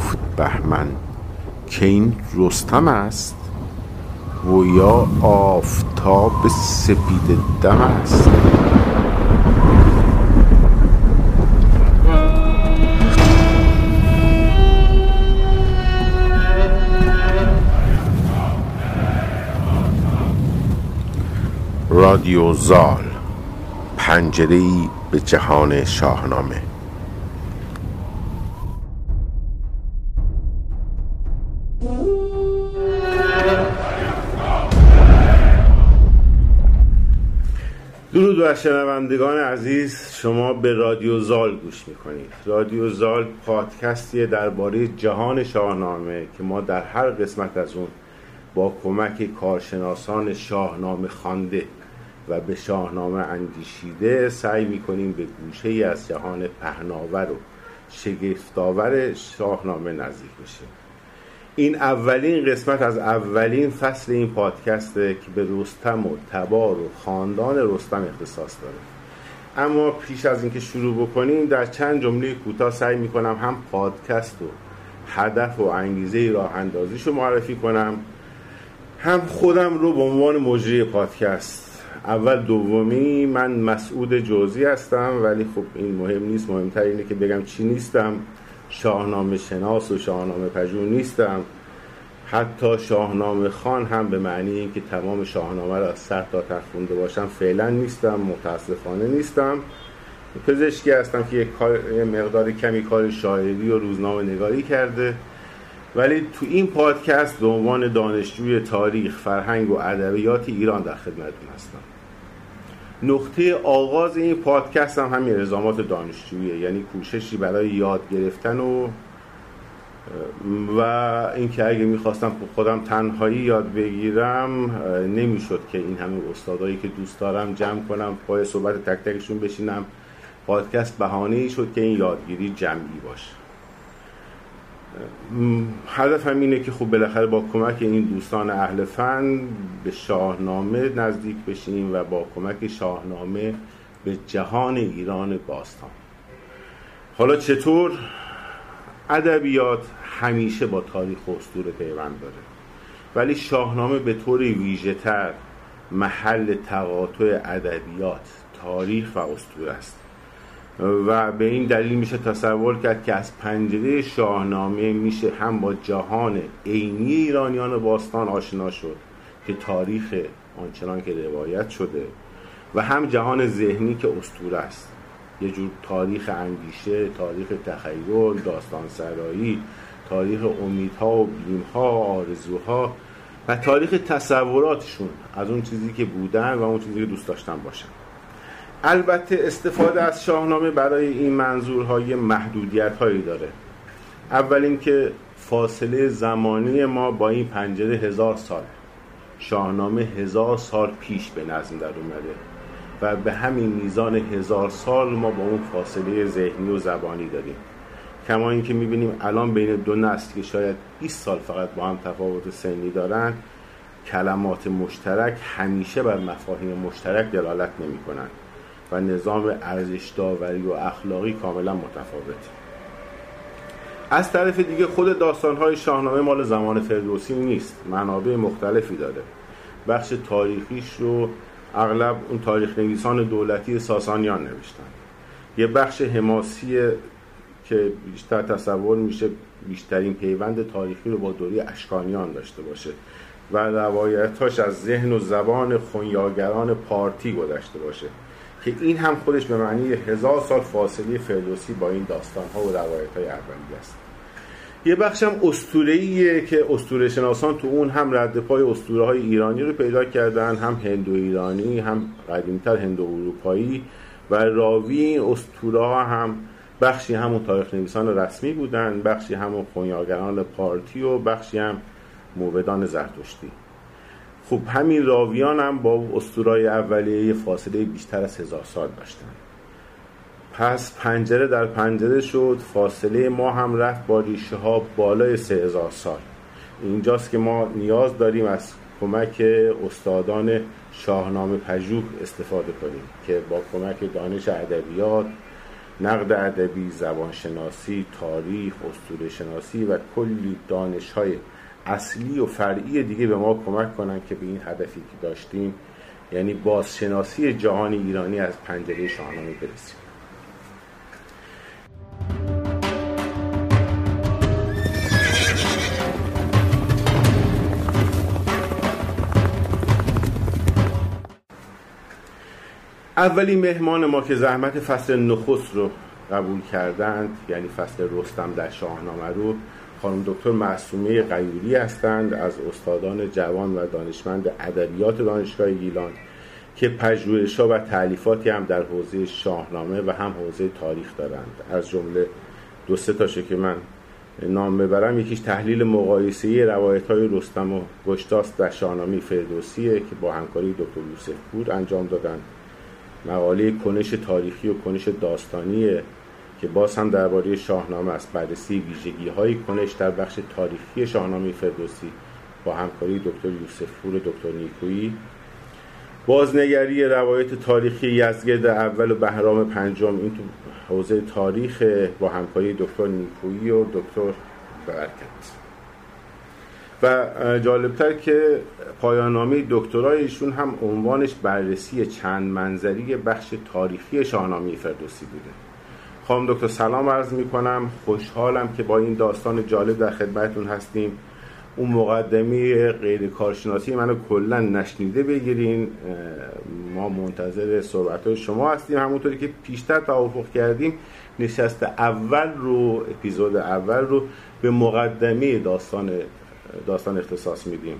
گفت بهمن که این رستم است و یا آفتاب سپید دم است. رادیو زال پنجره ای به جهان شاهنامه. درود بر شنوندگان عزیز شما به رادیو زال گوش می‌کنید. رادیو زال پادکستیه درباره جهان شاهنامه که ما در هر قسمت از اون با کمک کارشناسان شاهنامه خوانده و به شاهنامه اندیشیده سعی می‌کنیم به گوشه ای از جهان پهناور و شگفتآور شاهنامه نزدیک بشیم. این اولین قسمت از اولین فصل این پادکسته که به رستم و تبار و خاندان رستم اختصاص داره. اما پیش از اینکه شروع بکنیم در چند جمله کوتاه سعی می‌کنم هم پادکست و هدف و انگیزه راه اندازیش رو معرفی کنم. هم خودم رو به عنوان مجری پادکست. اول دومی من مسعود جوزی هستم ولی خب این مهم نیست مهمتر اینه که بگم چی نیستم. شاهنامه شناس و شاهنامه پژوه نیستم. حتی شاهنامه خان هم به معنی اینکه تمام شاهنامه را از سر تا ته خونده باشم فعلا نیستم متاسفانه نیستم. پزشکی هستم که یک مقدار کمی کار شاعری و روزنامه نگاری کرده. ولی تو این پادکست به عنوان دانشجوی تاریخ، فرهنگ و ادبیات ایران در خدمتتون هستم. نقطه آغاز این پادکست هم همین الزامات دانشجوییه یعنی کوششی برای یاد گرفتن و و اینکه اگه می‌خواستم خودم تنهایی یاد بگیرم نمی‌شد که این همه استادایی که دوست دارم جمع کنم پای صحبت تک تکشون بشینم. پادکست بهانه ای شد که این یادگیری جمعی باشه. هدفم اینه که خب بالاخره با کمک این دوستان اهل فن به شاهنامه نزدیک بشیم و با کمک شاهنامه به جهان ایران باستان. حالا چطور؟ ادبیات همیشه با تاریخ و اسطوره پیوند داره. ولی شاهنامه به طور ویژه تر محل تقاطع ادبیات تاریخ و اسطوره است. و به این دلیل میشه تصور کرد که از پنجره شاهنامه میشه هم با جهان عینی ایرانیان باستان آشنا شد که تاریخ آنچنان که روایت شده و هم جهان ذهنی که استوره است. یه جور تاریخ اندیشه تاریخ تخیل داستان سرایی تاریخ امیدها و بیمها آرزوها و تاریخ تصوراتشون از اون چیزی که بودن و اون چیزی که دوست داشتن باشن. البته استفاده از شاهنامه برای این منظورهای محدودیت هایی داره. اول اینکه فاصله زمانی ما با این پنجره هزار سال. شاهنامه هزار سال پیش به نظم در اومده و به همین میزان هزار سال ما با اون فاصله ذهنی و زبانی داریم. کما اینکه می‌بینیم الان بین دو نسل که شاید 20 سال فقط با هم تفاوت سنی دارن کلمات مشترک همیشه بر مفاهیم مشترک دلالت نمی و نظام ارزش داوری و اخلاقی کاملا متفاوت. از طرف دیگه خود داستانهای شاهنامه مال زمان فردوسی نیست منابع مختلفی داره. بخش تاریخیش رو اغلب اون تاریخ نویسان دولتی ساسانیان نوشتن. یه بخش حماسی که بیشتر تصور میشه بیشترین پیوند تاریخی رو با دوری اشکانیان داشته باشه و روایتاش از ذهن و زبان خونیاگران پارتی گذشته باشه. که این هم خودش به معنی هزار سال فاصله فردوسی با این داستان ها و روایت های اولیه است. یه بخش هم اسطوره‌ایه که اسطوره شناسان تو اون هم رد پای اسطوره های ایرانی رو پیدا کردن هم هندو ایرانی هم قدیمتر هندو اروپایی و راوی این اسطوره هم بخشی همون تاریخ نویسان رسمی بودن بخشی همون خونیاگران پارتی و بخشی هم موبدان زرتشتی. خب همین راویان هم با استورای اولیه فاصله بیشتر از هزار سال داشتن. پس پنجره در پنجره شد فاصله ما هم رفت با ریشه ها بالای سه هزار سال. اینجاست که ما نیاز داریم از کمک استادان شاهنامه پژوه استفاده کنیم که با کمک دانش ادبیات نقد ادبی زبانشناسی تاریخ اسطوره شناسی و کلی دانش های اصلی و فرعی دیگه به ما کمک کنن که به این هدفی که داشتیم یعنی بازشناسی جهان ایرانی از پنجره شاهنامه برسیم. اولین مهمان ما که زحمت فصل نخست رو قبول کردند یعنی فصل رستم در شاهنامه رو خانم دکتر معصومه قیوری هستند از استادان جوان و دانشمند ادبیات دانشگاه گیلان که پژوهش‌ها و تعلیفاتی هم در حوزه شاهنامه و هم حوزه تاریخ دارند. از جمله دو سه تاشه که من نام ببرم. یکیش تحلیل مقایسه‌ای روایت های رستم و گشتاس در شاهنامه فردوسیه که با همکاری دکتر یوسف پور انجام دادند مقاله کنش تاریخی و کنش داستانیه که باز هم درباره شاهنامه است بررسی ویژگی های کنش در بخش تاریخی شاهنامه فردوسی با همکاری دکتر یوسف پور و دکتر نیکویی. بازنگری روایت تاریخی یزگرد اول و بهرام پنجم این تو حوزه تاریخ با همکاری دکتر نیکویی و دکتر برکت. و جالبتر که پایاننامه دکترایشون هم عنوانش بررسی چند منظری بخش تاریخی شاهنامه فردوسی بوده. خانم دکتر سلام عرض می کنم خوشحالم که با این داستان جالب در خدمتتون هستیم. اون مقدمه غیر کارشناسی منو کلا نشنیده بگیرین. ما منتظر صحبت شما هستیم. همونطوری که پیشتر توافق کردیم نشست اول رو اپیزود اول رو به مقدمه داستان داستان اختصاص میدیم.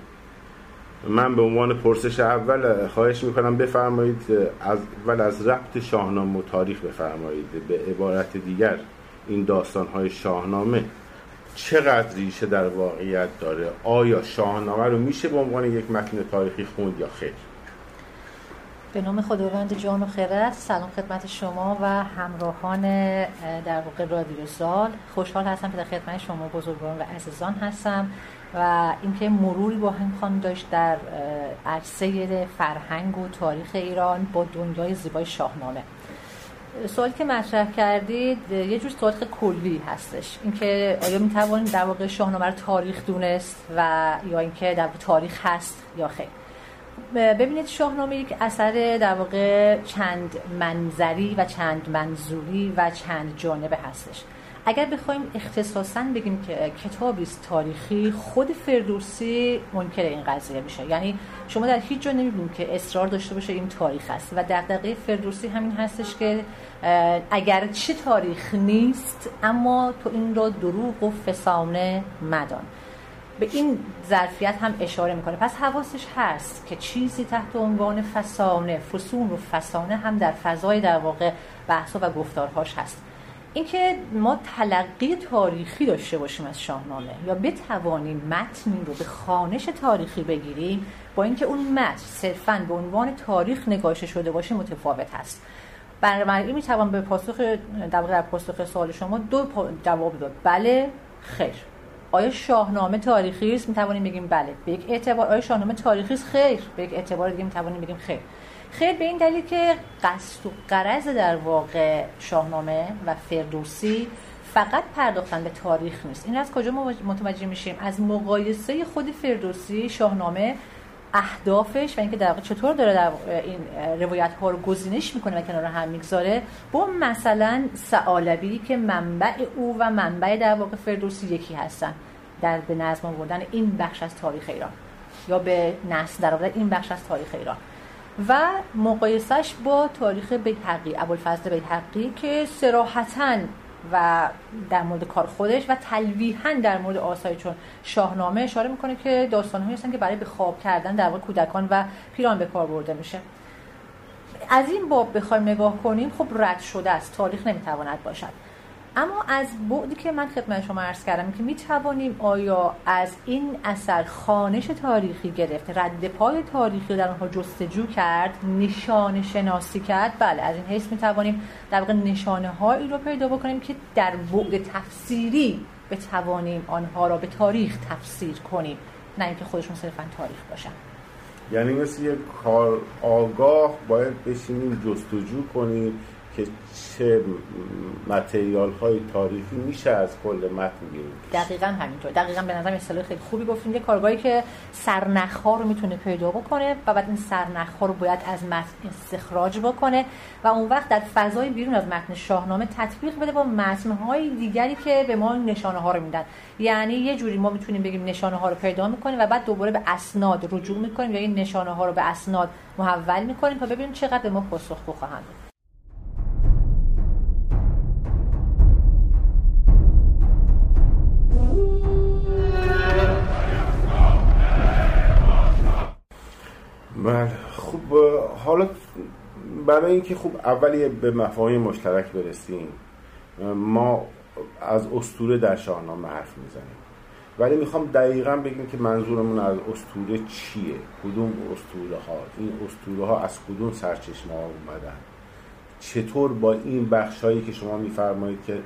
من به عنوان پرسش اول خواهش می‌کنم بفرمایید از اول از ربط شاهنامه و تاریخ بفرمایید. به عبارت دیگر این داستان های شاهنامه چقدر ریشه در واقعیت داره؟ آیا شاهنامه رو میشه به عنوان یک متن تاریخی خوند یا خیر؟ به نام خداوند جان و خیرت سلام خدمت شما و همراهان در واقع رادیو سال. خوشحال هستم که در خدمت شما بزرگان و عزیزان هستم. و اینکه مروری با هم خواهم داشت در عرصه فرهنگ و تاریخ ایران با دنیای زیبای شاهنامه. سوالی که مطرح کردید یه جور سوال کلی هستش. اینکه آیا می توانیم در واقع شاهنامه رو تاریخ دونست و یا اینکه در تاریخ هست یا خیر؟ ببینید شاهنامه یک اثر در واقع چند منظری و چند منظوری و چند جانبه هستش. اگر بخوایم اختصاصا بگیم که کتابی تاریخی خود فردوسی منکر این قضیه میشه. یعنی شما در هیچ جا نمی‌بینید که اصرار داشته باشه این تاریخ است. و دغدغه فردوسی همین هستش که اگر چه تاریخ نیست اما تو این را دروغ و فسانه مدان. به این ظرفیت هم اشاره می‌کنه. پس حواسش هست که چیزی تحت عنوان فسانه فسون و فسانه هم در فضای در واقع بحث و گفتارهاش هست. اینکه ما تلقی تاریخی داشته باشیم از شاهنامه یا بتوانیم متنی رو به خانش تاریخی بگیریم با اینکه اون متن صرفا به عنوان تاریخ نگاشه شده باشه متفاوت هست بنابراین می‌توان به پاسخ در در پاسخ سوال شما دو جواب داد. بله خیر. آیا شاهنامه تاریخی است؟ می‌توانیم بگیم بله. به یک اعتبار آیا شاهنامه تاریخی است؟ خیر. به یک اعتبار دیگه می‌توانیم بگیم خیر. خیر به این دلیل که قصد و قرض در واقع شاهنامه و فردوسی فقط پرداختن به تاریخ نیست. این از کجا متوجه میشیم؟ از مقایسه خود فردوسی شاهنامه اهدافش و اینکه در واقع چطور داره در این روایت ها رو گزینش می‌کنه و کنار هم می‌گذاره با مثلا سعالبی که منبع او و منبع در واقع فردوسی یکی هستن در به نظم آوردن این بخش از تاریخ ایران یا به نسل در این بخش از تاریخ ایران. و مقایسش با تاریخ بیتقی ابوالفضل بیتقی که سراحتا و در مورد کار خودش و تلویحا در مورد آثاری چون شاهنامه اشاره می‌کنه که داستانهایی هستن که برای به خواب کردن در واقع کودکان و پیران به کار برده میشه. از این باب بخوایم نگاه کنیم خب رد شده است. تاریخ نمی‌تواند باشد. اما از بعدی که من خدمت شما عرض کردم که می توانیم آیا از این اثر خانش تاریخی گرفت رد پای تاریخی در آنها جستجو کرد نشانه شناسی کرد؟ بله از این حیث می توانیم در واقع نشانه هایی رو پیدا بکنیم که در بعد تفسیری بتوانیم آنها را به تاریخ تفسیر کنیم نه اینکه خودشون صرفا تاریخ باشن. یعنی مثل یک کار آگاه باید بشینیم جستجو کنیم که چه متریال های تاریخی میشه از کل متن بیرون دقیقا همینطور. دقیقا به نظر اصطلاح خیلی خوبی گفتیم یه کارگاهی که سرنخ رو می‌تونه پیدا بکنه و بعد این سرنخ رو باید از متن استخراج بکنه و اون وقت در فضای بیرون از متن شاهنامه تطبیق بده با متن های دیگری که به ما نشانه ها رو میدن. یعنی یه جوری ما می‌تونیم بگیم نشانه ها رو پیدا می‌کنیم و بعد دوباره به اسناد رجوع می‌کنیم یا این نشانه ها رو به اسناد محول می‌کنیم تا ببینیم چقدر به ما پاسخگو خواهند بله. خوب حالا برای اینکه خوب اولی به مفاهیم مشترک برسیم ما از استوره در شاهنامه حرف می‌زنیم. ولی می‌خوام دقیقا بگیم که منظورمون از استوره چیه؟ کدوم استوره ها؟ این استوره ها از کدوم سرچشمه ها اومدن؟ چطور با این بخش هایی که شما میفرمایید که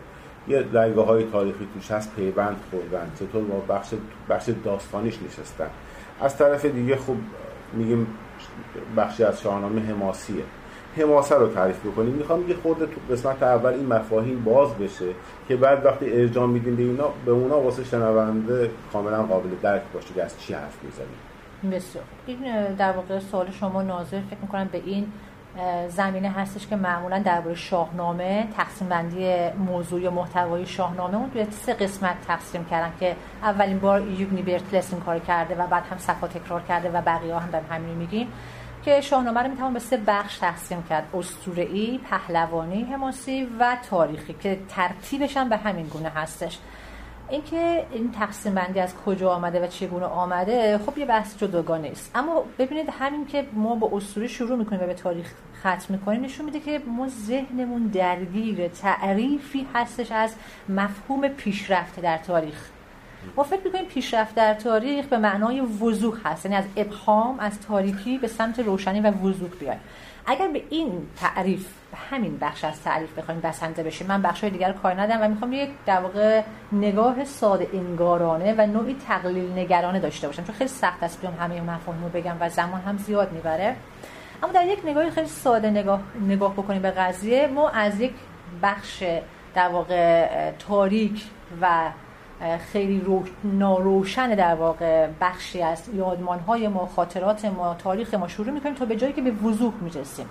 یه لنگه های تاریخی توش هست پیوند خوردن چطور با بخش, بخش داستانیش نشستن؟ از طرف دیگه خوب میگیم بخشی از شاهنامه حماسیه. حماسه رو تعریف بکنیم. می‌خوام یه خورده تو قسمت اول این مفاهیم باز بشه که بعد وقتی ارجام میدیم به اینا به اونا واسه شنونده کاملا قابل درک باشه که از چی حرف می‌زنیم. بسیار. این در واقع سوال شما ناظر فکر می‌کنم به این زمینه هستش که معمولا درباره شاهنامه تقسیم بندی موضوع یا محتوای شاهنامه اون توی سه قسمت تقسیم کردن که اولین بار یوگنی برتلس این کار کرده و بعد هم صفا تکرار کرده و بقیه هم دارن همین میگیم که شاهنامه رو می‌توان به سه بخش تقسیم کرد اسطوره‌ای، پهلوانی، حماسی و تاریخی که ترتیبش هم به همین گونه هستش. اینکه این تقسیم بندی از کجا آمده و چگونه آمده خب یه بحث جداگانه است. اما ببینید همین که ما با اسطوره شروع می‌کنیم و به تاریخ ختم می‌کنیم نشون میده که ما ذهنمون درگیر تعریفی هستش از مفهوم پیشرفته در تاریخ. ما فکر می‌کنیم پیشرفت در تاریخ به معنای وضوح هست یعنی از ابهام از تاریکی به سمت روشنی و وضوح بیایم. اگر به این تعریف به همین بخش از تعریف بخوایم بسنده بشیم من بخش های دیگر کار ندارم و می‌خوام یک در واقع نگاه ساده انگارانه و نوعی تقلیل نگرانه داشته باشم. چون خیلی سخت است بیام همه مفاهیم رو بگم و زمان هم زیاد می‌بره. اما در یک نگاه خیلی ساده نگاه, نگاه بکنیم به قضیه ما از یک بخش در واقع تاریک و خیلی رو... ناروشن در واقع بخشی از یادمان های ما خاطرات ما تاریخ ما شروع می‌کنیم تا به جایی که به وضوح می‌رسیم.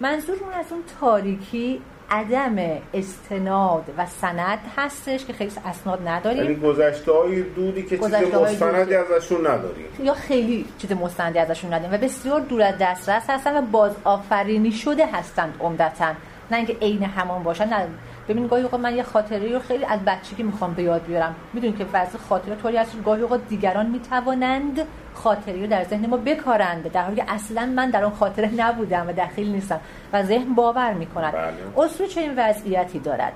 منظورمون از اون تاریکی عدم استناد و سند هستش که خیلی اسناد نداریم. یعنی گذشته های دودی که چیز مستندی ازشون نداریم. یا خیلی چیز مستندی ازشون نداریم و بسیار دور از دسترس هستن و باز آفرینی شده هستند عمدتا. نه اینکه عین همان باشن نه. ببین گاهی اوقات من یه خاطره رو خیلی از بچگی می‌خوام به یاد بیارم. می‌دونید که بعضی خاطره طوری هست گاهی اوقات دیگران می‌توانند خاطره رو در ذهن ما بکارند در حالی که اصلا من در اون خاطره نبودم و دخیل نیستم و ذهن باور می‌کند. بله. اصول چه این وضعیتی دارد؟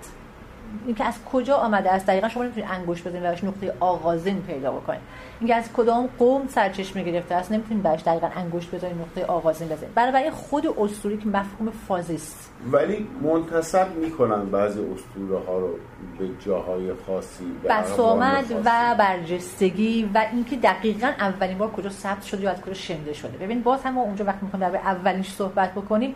اینکه از کجا آمده است؟ دقیقا شما نمی‌تونید انگوش بزنید و نقطه آغازین پیدا بکنید. اینکه از کدام قوم سرچشمه گرفته است؟ نمی‌تونید براش دقیقا انگوش بزنید نقطه آغازین بزنید برای خود اسطوره که مفهوم فازیست ولی منتصب می‌کنن بعضی اسطوره ها رو به جاهای خاصی بسامد و برجستگی و اینکه دقیقا اولین بار کجا ثبت شده یا از کجا شنده شده. ببین باز هم اونجا وقتی می‌خوایم در اولینش صحبت بکنیم.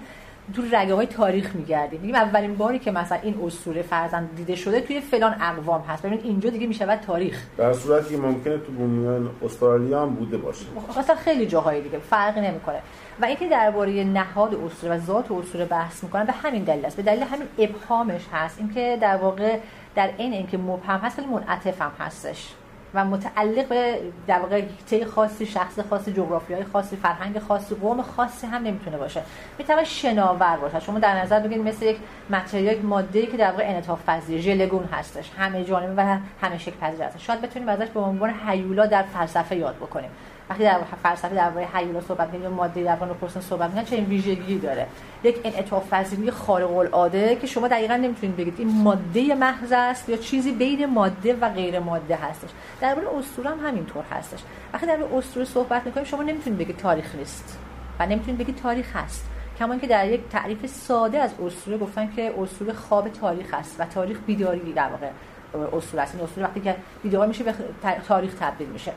تو رگه های تاریخ میگردیم. میگیم اولین باری که مثلا این اسطوره فرزند دیده شده توی فلان اقوام هست. ببین اینجا دیگه می‌شود تاریخ. در صورتی که ممکنه تو بومیان استرالیا هم بوده باشه. اصلا خیلی جاهای دیگه فرقی نمی‌کنه. و اینکه درباره نهاد اسطوره و ذات اسطوره بحث می‌کنن به همین دلیل است. به دلیل همین ابهامش هست. اینکه در واقع در این اینکه مبهم هست ولی منعطف هم هستش. و متعلق به در واقع خاصی شخص خاصی جغرافیای خاصی فرهنگ خاصی قوم خاصی هم نمی‌تونه باشه. می‌تونه شناور باشه شما در نظر بگیرید مثل یک متریال یک ماده که در واقع انعطاف پذیر ژلگون هستش. همه جانبه و همه شکل پذیر هست شاید بتونیم ازش به عنوان هیولا در فلسفه یاد بکنیم. وقتی در فلسفه درباره هیولا صحبت می‌کنیم ماده در واقع صحبت می‌کنیم چه این ویژگی داره. یک انعطاف پذیری خارق العاده که شما دقیقا نمی‌تونید بگید این ماده محض است یا چیزی بین ماده و غیر ماده هستش. درباره اسطوره هم همینطور هستش. وقتی در اسطوره صحبت می‌کنیم شما نمی‌تونید بگید تاریخ نیست و نمی‌تونید بگید تاریخ هست. کما که در یک تعریف ساده از اسطوره گفتن که اسطوره خواب تاریخ است و تاریخ بیداری در واقع اسطوره است. این اسطوره وقتی که بیدار میشه به تاریخ تبدیل میشه.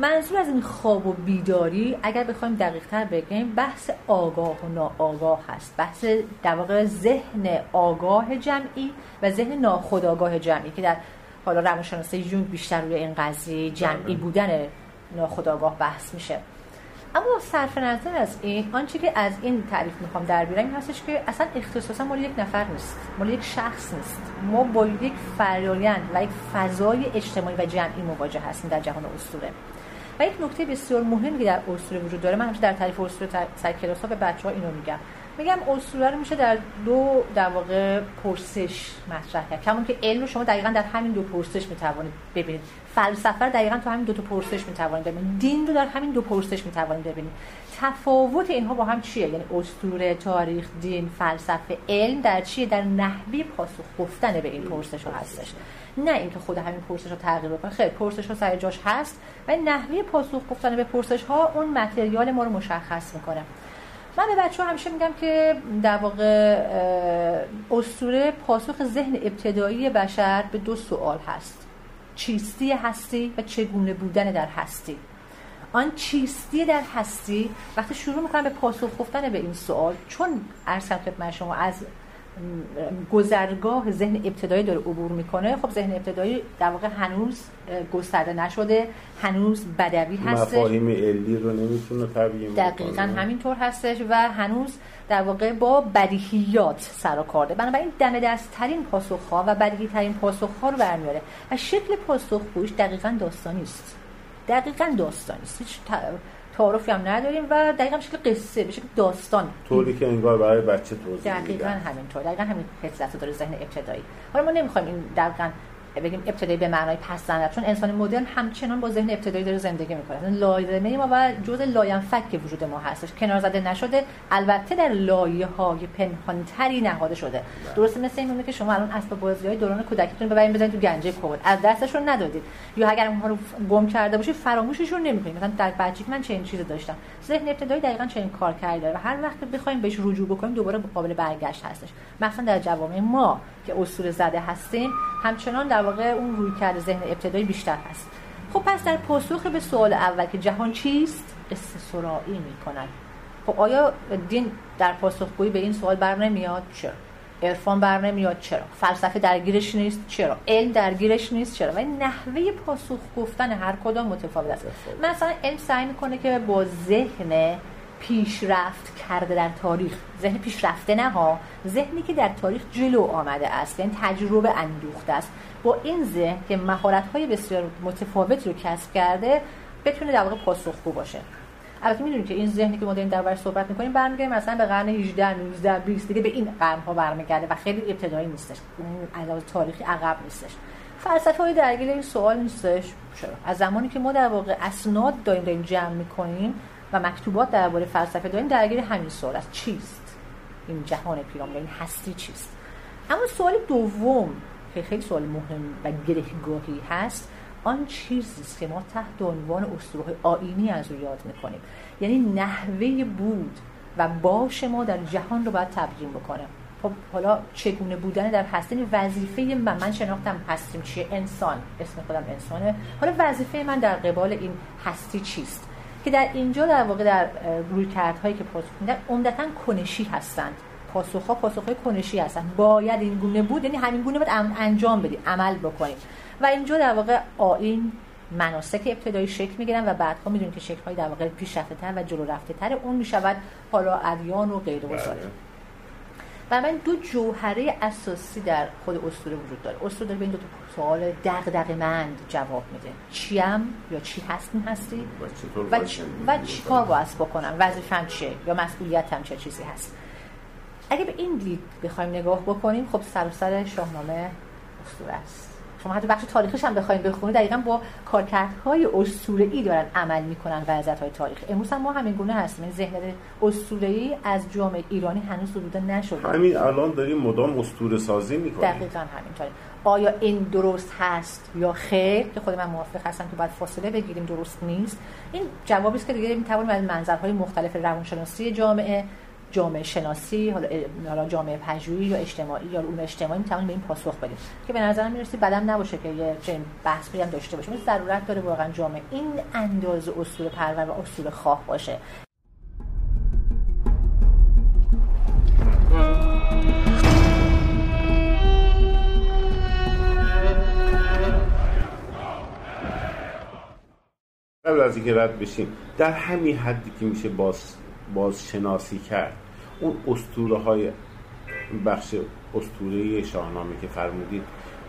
منظور از این خواب و بیداری اگر بخوایم دقیق تر بگیم بحث آگاه و ناآگاه هست. بحث در واقع ذهن آگاه جمعی و ذهن ناخودآگاه جمعی که در حالا روانشناسی جونگ بیشتر روی این قضیه جمعی بله. بودن ناخودآگاه بحث میشه. اما صرف نظر از این آنچه که از این تعریف می‌خوام در بیارم این هستش که اصلا اختصاصا مال یک نفر نیست مال یک شخص نیست. ما با یک فرایند و یک فضای اجتماعی و جمعی مواجه هستیم در جهان اسطوره. و یک نکته بسیار مهمی در اسطوره وجود داره. من همیشه در تعریف اسطوره سر کلاس ها به بچه ها اینو میگم. میگم اسطوره رو میشه در دو در واقع پرسش مطرح کرد. کمون که علم شما دقیقا در همین دو پرسش می‌توانید ببینید. فلسفه رو دقیقا تو همین دو تا پرسش می‌توانید ببینید. دین رو در همین دو پرسش می‌توانید ببینید. تفاوت اینها با هم چیه؟ یعنی اسطوره تاریخ دین فلسفه علم در چیه؟ در نحوه پاسخ گفتن به این پرسش ها هستش. نه اینکه خود همین پرسش رو تغییر بکنه. خیلی پرسش ها سر جاش هست و نحوه پاسخ گفتن به پرسش ها اون متریال ما رو مشخص می‌کنه. من به بچه ها همیشه میگم که در واقع اسطوره پاسخ ذهن ابتدایی بشر به دو سوال هست. چیستی هستی و چگونه بودن در هستی. آن چیستی در هستی وقتی شروع می‌کنم به پاسخ گفتن به این سوال چون ارسم خدمت شما از گذرگاه ذهن ابتدایی داره عبور می‌کنه. خب ذهن ابتدایی در واقع هنوز گسترده نشده هنوز بدوی هستش. مفاهیم علی رو نمی‌تونه تبیین دقیقا همینطور هستش و هنوز در واقع با بدیهیات سر و کارده بنابراین دم دست ترین پاسخ ها و بدیهی ترین پاسخ ها رو برمیاره و شکل پاسخ گوش دقیقا داستانی است. دقیقا داستانی است. تعارفی هم نداریم و دقیقا شکل قصه به شکل داستان. طوری که انگار برای بچه توضیح دقیقا همینطور. دقیقا همین فطرت داره ذهن ابتدایی. حالا ما نمی‌خوایم این دقیقا بگیم ابتدایی به معنای پس زدن چون انسان مدرن همچنان با ذهن ابتدایی داره زندگی می‌کنه. لازمه ما و جزء لاینفک وجود ما هستش. کنار زده نشده البته در لایه های پنهانتری نهاده شده. درسته مثل این که شما الان اسباب بازی های دوران کودکیتون ببرید بزنید تو گنجه کمد از دستشون ندادید. یا اگر اونها رو گم کرده باشید فراموششون نمی‌کنید. مثلا در بچگی من چنین چیزی داشتم. ذهن ابتدایی دقیقاً چنین کار کرده و هر وقت بخوایم بهش رجوع بکنیم دوباره قابل برگشت هستش. مثلا در جوامع ما که اسطوره زده هستیم همچنان در واقع اون روی کرده ذهن ابتدایی بیشتر هست. خب پس در پاسخ به سوال اول که جهان چیست؟ استثرایی می‌کنن. خب آیا دین در پاسخگویی به این سوال بر نمیاد؟ چرا؟ عرفان بر نمیاد؟ چرا؟ فلسفه درگیرش نیست؟ چرا؟ علم درگیرش نیست؟ چرا؟ و نحوه پاسخ گفتن هر کدام متفاوت است. مثلا علم سعی می‌کنه که با ذهن پیشرفت کرده در تاریخ. ذهن پیشرفته نه ها. ذهنی که در تاریخ جلو آمده است یعنی تجربه اندوخته است. با این ذهن که مهارت های بسیار متفاوتی رو کسب کرده بتونه در واقع پاسخگو باشه. البته می‌دونید که این ذهنی که ما داریم دربارش صحبت می‌کنیم برمیگرده مثلا به قرن 18 19 20 دیگه به این قرن ها برمیگرده و خیلی ابتدایی نیستش. علاوه تاریخی عقب نیستش. فلسفه های درگیر این سوال نیستش. چرا از زمانی که ما در واقع اسناد داریم داریم جمع می‌کنیم و مکتوبات درباره فلسفه داریم درگیر همین سوال است. چیست؟ این جهان پیرامون این هستی چیست؟ اما سوال دوم که خیلی سوال مهم و گرهگاهی هست آن چیزی است که ما تحت عنوان اسطوره آینی از او یاد می‌کنیم. یعنی نحوه بود و باش ما در جهان رو باید تبیین بکنه خب حالا چگونه بودن در هستی؟ یعنی وظیفه من من شناختم هستیم چیه؟ انسان. اسم خودم انسانه. حالا وظیفه من در قبال این هستی چیست؟ که در اینجا در واقع در روی کردهایی که پاسخ میدن عمدتا کنشی هستند. پاسخ ها کنشی هستند. باید این گونه بود یعنی همین گونه باید انجام بدیم عمل بکنیم. و اینجا در واقع آین مناسک ابتدایی شکل می‌گیرن و بعدها می‌دونیم که شکل های در واقع پیشرفته تر و جلو رفته تر اون می‌شود حالا ادیان و غیر و و من دو جوهره اساسی در خود اسطوره وجود داره. اسطوره به این دو سوال دغدغه مند جواب میده. چیم یا چی هستیم هستی؟ و, چ... و چی کار باید بکنم؟ وظیفم چیه؟ یا مسئولیتم چه چیزی هست؟ اگه به این دید بخوایم نگاه بکنیم خب سر و سر شاهنامه اسطوره است. شما حتی بخش تاریخش هم بخوایم بخونید دقیقا با کارکردهای ای دارن عمل می‌کنن وضعیت های تاریخ امروز هم ما همین گونه هستیم. این ذهن ای از جامعه ایرانی هنوز ورود نشده. همین الان داریم مدام اسطوره سازی می‌کنیم. دقیقا همینطوره آیا این درست هست یا خیر؟ که خود من موافق هستم که باید فاصله بگیریم درست نیست. این جوابی است که دیگه می‌توانیم از منظرهای مختلف روانشناسی جامعه جامعه شناسی حالا جامعه پژوهی یا اجتماعی یا علوم اجتماعی می‌تونیم به این پاسخ بدیم. که به نظر می‌رسی بدم نباشه که یه چنین بحث هم داشته باشیم. ضرورت داره واقعا جامعه این اندازه اصول پرور و اصول خواه باشه. قبل از اینکه رد بشیم در همین حدی که میشه باز بازشناسی کرد. اون اسطوره های بخش اسطوره شاهنامه که فرمودید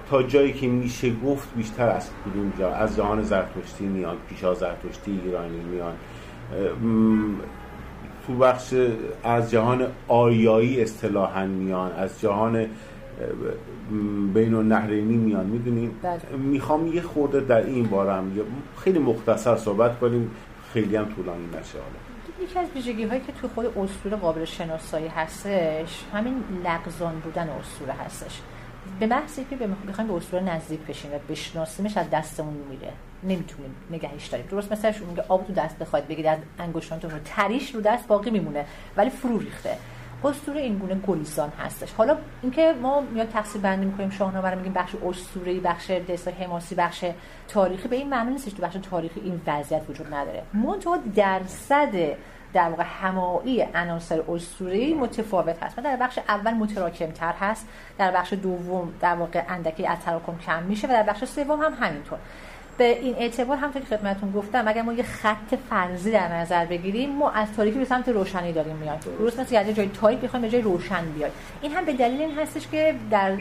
تا جایی که میشه گفت بیشتر از کدوم جا از جهان زرتشتی میان پیشا زرتشتی ایرانی میان. تو بخش از جهان آریایی اصطلاحا میان از جهان بین النهرینی میان. می‌دونیم بله. می‌خوام یه خورده در این بارم خیلی مختصر صحبت کنیم خیلی هم طولانی نشه حالا. یکی از ویژگی هایی که تو خود اسطوره قابل شناسایی هستش همین لغزان بودن اسطوره هستش. به محضی که بخوایم به اسطوره نزدیک بشیم و بشناسیمش از دستمون میره نمی‌تونیم نگهش داریم. درست شما میگه آب تو دست بخواید بگید از انگشتانتون رو تریش رو دست باقی میمونه ولی فرو ریخته. اسطوره این گونه گلیسان هستش. حالا اینکه ما میاد تقسیم بندی می‌کنیم شاهنامه رو میگیم بخش اسطوره‌ای بخش دستا حماسی بخش تاریخی به این معنی نیستش که بخش تاریخی این وضعیت وجود نداره. منتها درصد در واقع همایی عناصر اسطوره‌ای متفاوت هست. در بخش اول متراکم تر هست در بخش دوم در واقع اندکی از تراکم کم میشه و در بخش سوم هم همینطور. به این اعتبار همونطور که خدمتتون گفتم اگر ما یه خط فرضی در نظر بگیریم ما از تاریکی به سمت روشنی داریم میایم. درست مثل یه جای تاریک بخوایم به جای روشن بیایم. این هم به دلیل این هستش که در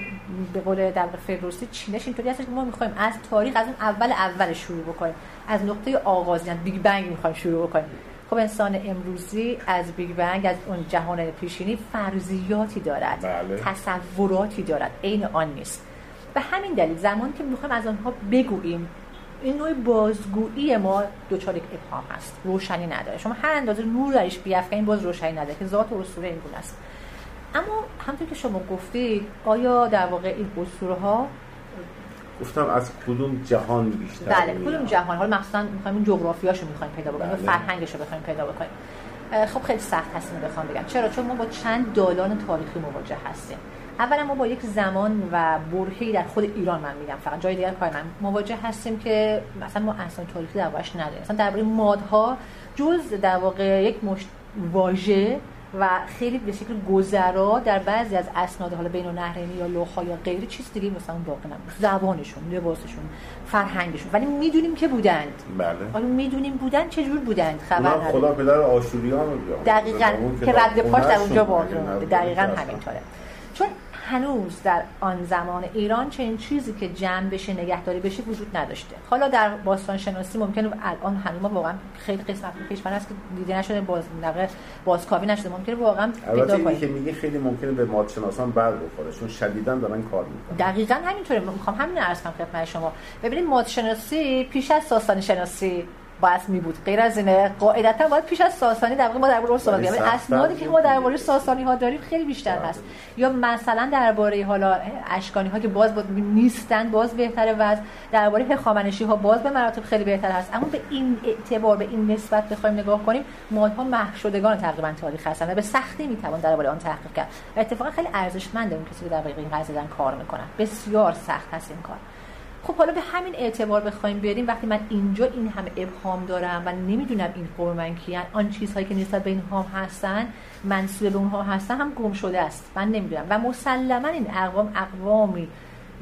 به قول در فردوسی چینش اینطوری هستش که ما می‌خوایم از تاریخ از اون اول اول شروع بکنیم. از نقطه آغاز یعنی بیگ بنگ می‌خوایم شروع بکنیم. خب انسان امروزی از بیگ بنگ از اون جهان پیشینی فرضیاتی دارد بله. تصوراتی دارد. عین آن نیست. به همین دلیل زمانی که می‌خوایم از آنها بگوییم این نوع بازگویی ما دچار یک ابهام هست. روشنی نداره. شما هر اندازه نور درش بیافکنید باز روشنی نداره که ذات اسطوره این است. اما همونطور که شما گفتید آیا در واقع این اسطوره ها گفتم از کدوم جهان بیشتر بله کدوم جهان؟ حالا مثلا می‌خوایم این جغرافیاشو می‌خوایم پیدا بکنیم بله. فرهنگش رو بخوایم پیدا بکنیم. خب خیلی سخت هست اینو بخوام بگم. چرا؟ چون ما با چند دالان تاریخی مواجه هستیم. اولا ما با یک زمان و برهی در خود ایران من میگم فقط جای دیگر کار من. مواجه هستیم که مثلا ما اصلا تاریخی دربارش نداریم. مثلا درباره مادها جز در واقع یک مشت واژه و خیلی به شکل گذرا در بعضی از اسناد حالا بین نهرینی یا لوحا یا غیری چیز دیگه مثلا باقی نمونده. زبانشون لباسشون فرهنگشون. ولی می‌دونیم که بودند. بله. حالا می‌دونیم بودن چه جور بودند؟ خبر خدا پدر آشوریان دقیقاً که رد پاش در اونجا باقی دقیقاً همینطوره. چون هنوز در آن زمان ایران چنین چیزی که جمع بشه نگهداری بشه وجود نداشته. حالا در باستان شناسی ممکنه الان هنوز ما واقعا خیلی قسمت کشور هست که دیده نشده باز بازکاوی نشده. ممکنه واقعا پیدا کنیم. که میگه خیلی ممکنه به ماد شناسان بر بخوره چون شدیدا دارن کار می‌کنن. دقیقاً همینطوره. می‌خوام همین عرض کنم خدمت شما. ببینید ماد شناسی پیش از ساسانی شناسی باید می بود. غیر از اینه قاعدتا باید پیش از ساسانی در واقع ما درباره صحبت کنیم اسنادی که ما درباره ساسانی ها داریم خیلی بیشتر هست. یا مثلا درباره حالا اشکانی ها که باز بود نیستن باز بهتره و درباره هخامنشی ها باز به مراتب خیلی بهتر هست. اما به این اعتبار به این نسبت بخوایم نگاه کنیم مادها محو شدگان تقریبا تاریخ هستن و به سختی می‌توان درباره آن تحقیق کرد. و اتفاقا خیلی ارزشمنده اون کسی که در این قضیه کار می‌کنن. بسیار سخت هست این کار. خب حالا به همین اعتبار بخوایم بیاریم وقتی من اینجا این همه ابهام دارم و نمی‌دونم این قوم من کیان آن چیزهایی که نسبت به اینها هستن منصوب به اونها هستن هم گم شده است. من نمی‌دونم. و مسلما این اقوام اقوامی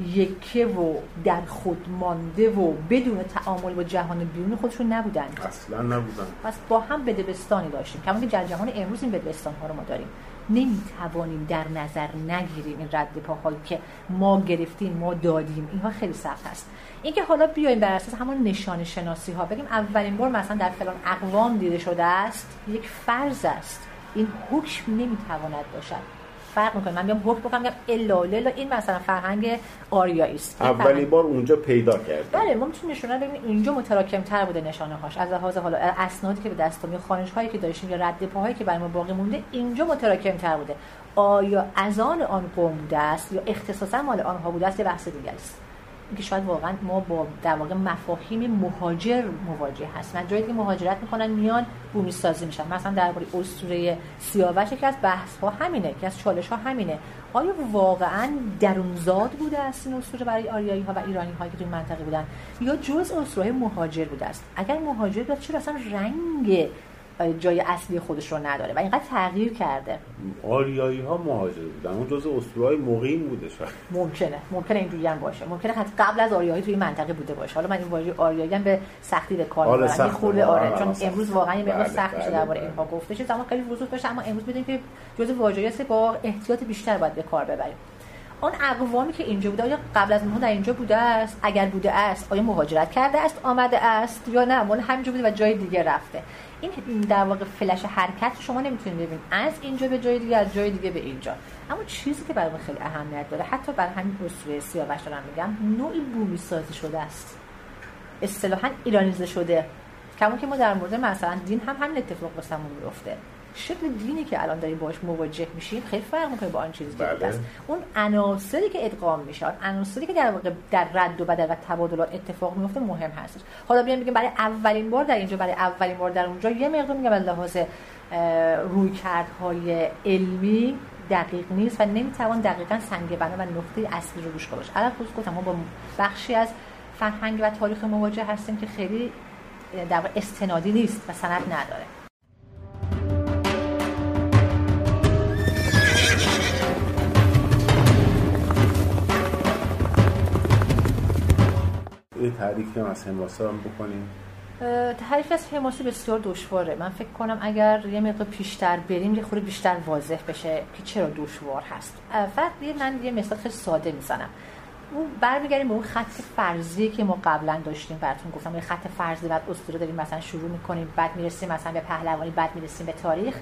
یکه و در خود مانده و بدون تعامل با جهان بیرون خودشون نبودند اصلا نبودن. پس با هم بدبستانی داشتیم. کما که جهان امروز این بدبستان ها رو ما داریم. نمی‌توانیم در نظر نگیریم این رد پاهایی که ما گرفتیم ما دادیم. اینها خیلی سخت هست اینکه حالا بیایم بر اساس همون نشان شناسی ها بگیم اولین بار مثلا در فلان اقوام دیده شده است یک فرض است. این حکم نمی‌تواند باشد. فرق می‌کنه. من میام حکم بکنم میگم الا الا این مثلا فرهنگ آریایی است اولی بار اونجا پیدا کرد بله ما می‌تونیم نشونه ببینیم اینجا متراکم تر بوده نشانه هاش. از لحاظ حالا اسنادی که به دست میاد خانش هایی که داشتیم یا رد پاهایی که برای ما باقی مونده اینجا متراکم تر بوده. آیا از آن آن قوم بوده است یا اختصاصا مال آنها بوده است؟ یه بحث دیگه است. اینکه شاید واقعا ما با در واقع مفاهیم مهاجر مواجه هستیم. جایی که مهاجرت می‌کنن میان بومی سازی میشن. مثلا درباره اسطوره سیاوش که از بحث ها همینه که از چالش ها همینه. آیا واقعا درونزاد بوده است این اسطوره برای آریایی ها و ایرانی هایی که توی منطقه بودن؟ یا جز اسطوره مهاجر بوده است؟ اگر مهاجر بود چرا اصلا رنگ جای اصلی خودش رو نداره و اینقدر تغییر کرده. آریایی ها مهاجر بودن. اون جز اسطورهای مقیم بوده شاید. ممکنه. ممکنه اینجوری هم باشه. ممکنه حتی قبل از آریایی توی منطقه بوده باشه. حالا من این واژه آریایی هم به سختی به کار آره می‌برم. خورده آره چون سخت. امروز واقعا یه مقدار بله، سخت میشه بله، درباره بله. اینها گفته شد. اما خیلی وضوح بشه اما امروز بدونیم که جزء واژه‌ای است با احتیاط بیشتر باید به کار ببریم. آن اقوامی که اینجا بوده آیا قبل از اونها در اینجا بوده است؟ اگر بوده است آیا مهاجرت کرده است آمده است یا نه؟ مال همینجا بوده و جای دیگه رفته. این در واقع فلش حرکت شما نمی‌تونید ببینید. از اینجا به جای دیگه از جای دیگه به اینجا. اما چیزی که برای خیلی اهمیت داره حتی بر همین اسطوره سیاوش دارم میگم نوعی بومی سازی شده است. اصطلاحا ایرانیزه شده. کمون که ما در مورد مثلا دین هم همین اتفاق واسمون میفته شکل دینی که الان داریم باش مواجه میشیم خیلی فرق می‌کنه با آن چیزی که بله. است اون عناصری که ادغام میشه آن عناصری که در واقع در رد و بدل و تبادلات اتفاق میفته مهم هستش. حالا بیایم بگیم برای اولین بار در اینجا برای اولین بار در اونجا یه مقدار میگم از لحاظ رویکردهای علمی دقیق نیست و نمی‌توان دقیقا سنگ بنا و نقطه اصلی رو روش گذاشت الان گفتم ما با بخشی از فرهنگ و تاریخ مواجه هستیم که خیلی در استنادی نیست و سند نداره. یه تعریفی هم از حماسه هم بکنیم. تعریف از حماسه بسیار دشواره. من فکر کنم اگر یه مقدار پیشتر بریم یه خورده بیشتر واضح بشه که چرا دشوار هست. فقط من یه مثال خیلی ساده می‌زنم. اون برمیگردیم به اون خط فرضی که ما قبلا داشتیم براتون گفتم. یه خط فرضی بعد اسطوره داریم مثلا شروع می‌کنیم بعد می‌رسیم مثلا به پهلوانی بعد می‌رسیم به تاریخ.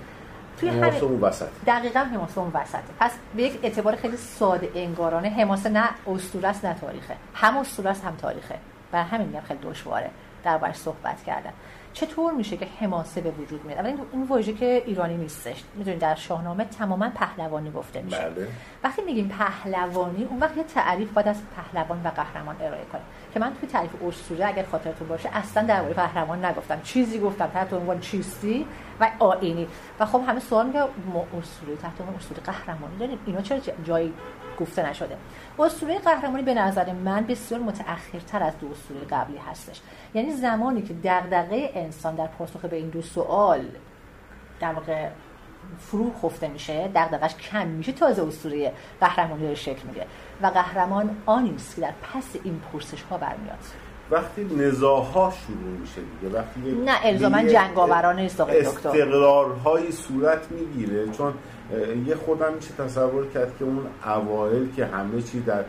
توی اون وسط. دقیقا حماسه اون وسطه. پس به یک اعتبار خیلی ساده انگارانه حماسه نه اسطوره است نه تاریخه. هم اسطوره است هم تاریخه. و همین میگم خیلی دشواره دربارش صحبت کردن. چطور میشه که حماسه به وجود میاد؟ اول این واژه که ایرانی نیستش. می‌دونید در شاهنامه تماما پهلوانی گفته میشه. بله. وقتی میگیم پهلوانی اون وقت یه تعریف باید از پهلوان و قهرمان ارائه کنیم که من توی تعریف اسطوره اگر خاطرتون باشه اصلا درباره پهلوان نگفتم. چیزی گفتم. تحت عنوان چیستی و آینی. و خب همه سوال میگه ما اسطوره تحت عنوان اسطوره قهرمانی داریم. اینا چرا جایی گفته نشده. اسطوره قهرمانی به نظر من بسیار متأخرتر از دو اسطوره قبلی هستش. یعنی زمانی که دغدغه انسان در پاسخ به این دو سوال در واقع فرو خفته میشه دغدغش کم میشه تازه اسطوره قهرمانی داره شکل می‌گیره و قهرمان آنی است که در پس این پرسش ها برمیاد. وقتی نزاها شروع میشه دیگه وقتی نه الزاما جنگاورانه آقای دکتر. استقرارهایی صورت می‌گیره چون یه خودم میشه تصور کرد که اون اوایل که همه چی در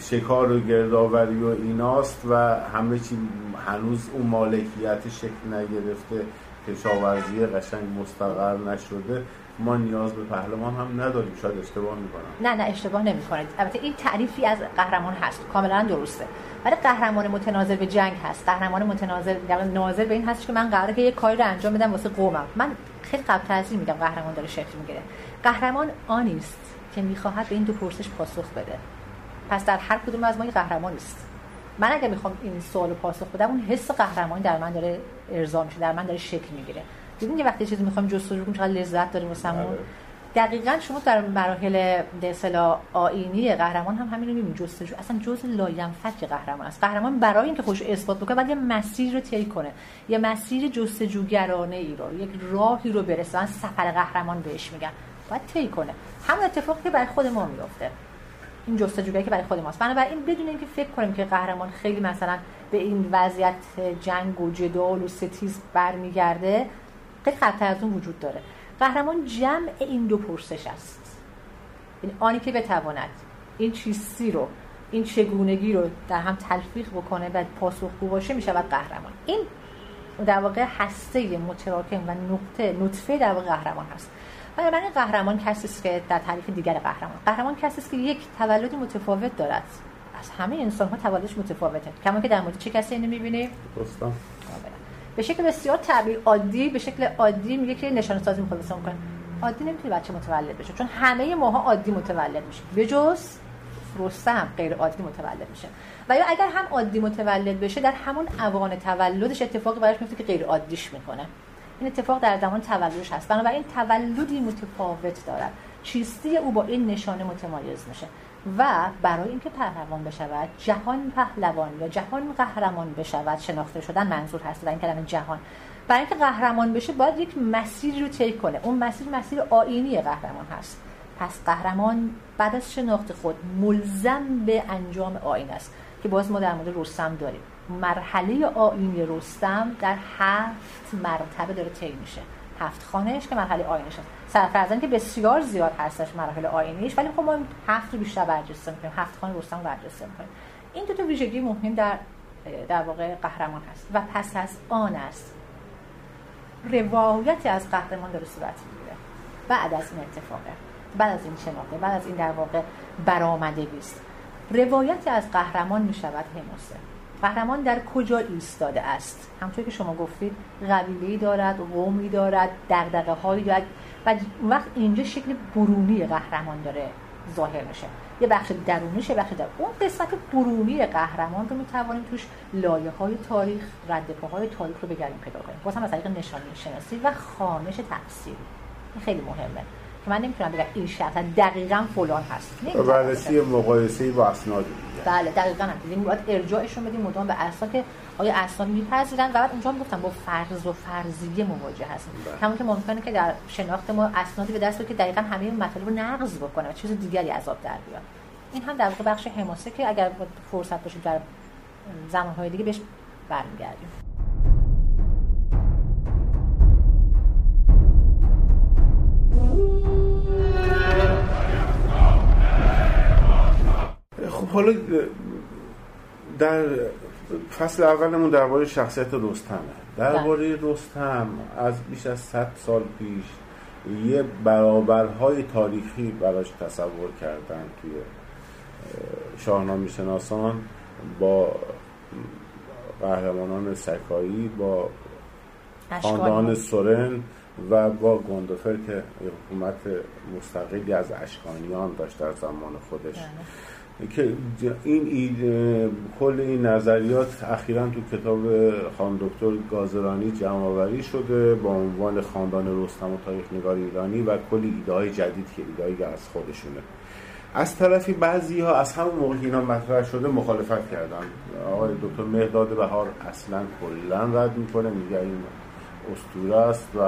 شکار و گردآوری و ایناست و همه چی هنوز اون مالکیت شکل نگرفته کشاورزی قشنگ مستقر نشده ما نیاز به پهلوان هم نداریم. شاید اشتباه می‌کنم. نه نه اشتباه نمی‌کنید. البته این تعریفی از قهرمان هست. کاملا درسته. ولی قهرمان متناظر به جنگ هست. قهرمان متناظر در ناظر به این هست که من قراره که یه کاری رو انجام بدم واسه قومم. من خیلی قبل از میگم قهرمان داره شکل می‌گیره. قهرمان آنی است که می‌خواهد به این دو پرسش پاسخ بده. پس در هر کدوم از ما یه قهرمان است من اگه می‌خوام این سوال پاسخ بدم اون حس قهرمانی در من داره ارضا میشه در من داره شکل می‌گیره. دیدین یه وقتی چیزی می‌خوایم جستجو کنیم چقدر لذت داریم واسمون. دقیقا شما در مراحل دسلا آینی قهرمان هم همین رو می‌بینید جستجو اصلا جزء لاینفک قهرمان است. قهرمان برای اینکه خودش اثبات بکنه باید یه مسیر رو طی کنه. یه مسیر جستجوگرانه ای رو یک راهی رو برسه. سفر قهرمان بهش میگن باید طی کنه. همون اتفاقی که برای خود ما میفته این جستجوگری که برای خود ماست. بنابراین بدون اینکه فکر کنیم که قهرمان خیلی مثلا به این وضعیت جنگ و جدال و ستیز برمیگرده خیلی خطر از اون وجود داره. قهرمان جمع این دو پرسش است. این آنی که بتواند این چیستی رو این چگونگی رو در هم تلفیق بکنه و پاسخگو باشه می شود قهرمان. این در واقع هسته متراکم و نقطه نطفه در واقع قهرمان هست. بنابراین قهرمان کسی است که در تعریف دیگر قهرمان. قهرمان کسی است که یک تولد متفاوت دارد. از همه انسان ها تولدش متفاوته. کما که در مورد چه کسی اینو می‌بینی درسته به شکل بسیار طبیعی عادی به شکل عادی میگه که نشانه سازی می‌خواد کنه عادی نمی‌تونه بچه متولد بشه چون همه ماها عادی متولد میشه. به جز رستم غیر عادی متولد میشه. و یا اگر هم عادی متولد بشه در همون اوان تولدش اتفاقی براش میفته که غیر عادیش می‌کنه. این اتفاق در زمان تولدش هست. بنابراین تولدی متفاوت دارد. چیستی او با این نشانه متمایز میشه. و برای اینکه پهلوان بشود جهان پهلوان یا جهان قهرمان بشود شناخته شدن منظور هست در این کلمه جهان. برای اینکه قهرمان بشه باید یک مسیری رو طی کنه. اون مسیر مسیر آینی قهرمان هست. پس قهرمان بعد از شناخت خود ملزم به انجام آین است که باز ما در مورد رستم داریم. مرحله آینی رستم در هفت مرتبه داره طی میشه. هفت خانش که مرحله آینش سرفرزن که بسیار زیاد هستش مراحل آینیش ولی خب ما هفت رو بیشتر برجسته می‌کنیم. هفت خانه رستم برجسته می‌کنیم. این دو تا ویژگی مهم در در واقع قهرمان هست. و پس از آن است. روایتی از قهرمان داره صورت می‌گیره. بعد از این اتفاقه. بعد از این شناخته. بعد از این در واقع برآمدگی است. روایتی از قهرمان می شود هموسه قهرمان در کجا ایستاده است؟ همطور که شما گفتید قبیله دارد قومی دارد دغدغه هایی دارد. و وقت اینجا شکل برونی قهرمان داره ظاهر میشه. یه بخش درونیش یه بخش در اون قسمت برونی قهرمان رو می‌توانیم توش لایه های تاریخ رد پاهای تاریخ رو بگردیم پیدا کنیم. باز هم از طریق نشانی شناسی و خانش تفسیری. این خیلی مهمه که من نمی‌تونم بگم این شخص دقیقا فلان هست. بررسی مقایسه با اسناد بله دقیقا. هم دیدیم باید ارجاعشون بدیم مدام به اسناد که آیا اسناد میپذیرن؟ و بعد اونجا هم گفتم با فرض و فرضیه مواجه هستیم. بله. همون که ممکنه که در شناخت ما اسنادی به دست که دقیقا همه مطالب رو نقض بکنه و چیز دیگری عذاب در بیاد. این هم در واقع بخش حماسه که اگر فرصت باشه در زمانهای دیگه بهش برمیگردیم. خب حالا در فصل اولمون درباره شخصیت رستمه درباره. رستم از بیش از 100 سال پیش یه برابرهای تاریخی براش تصور کردن توی شاهنامه شناسان با قهرمانان سکایی با خاندان سورن و با گندفر که حکومت مستقلی از اشکانیان داشت در زمان خودش بله. که این کل این نظریات اخیرا تو کتاب خان دکتر گازرانی جمع شده با عنوان خاندان رستم و تاریخ نگار ایرانی و کل ایده های جدید که ایده از خودشونه. از طرفی بعضی ها از همون موقع اینا مطرح شده مخالفت کردن. آقای دکتر مهداد بهار اصلا کلا رد می‌کنه میگه این اسطوره است و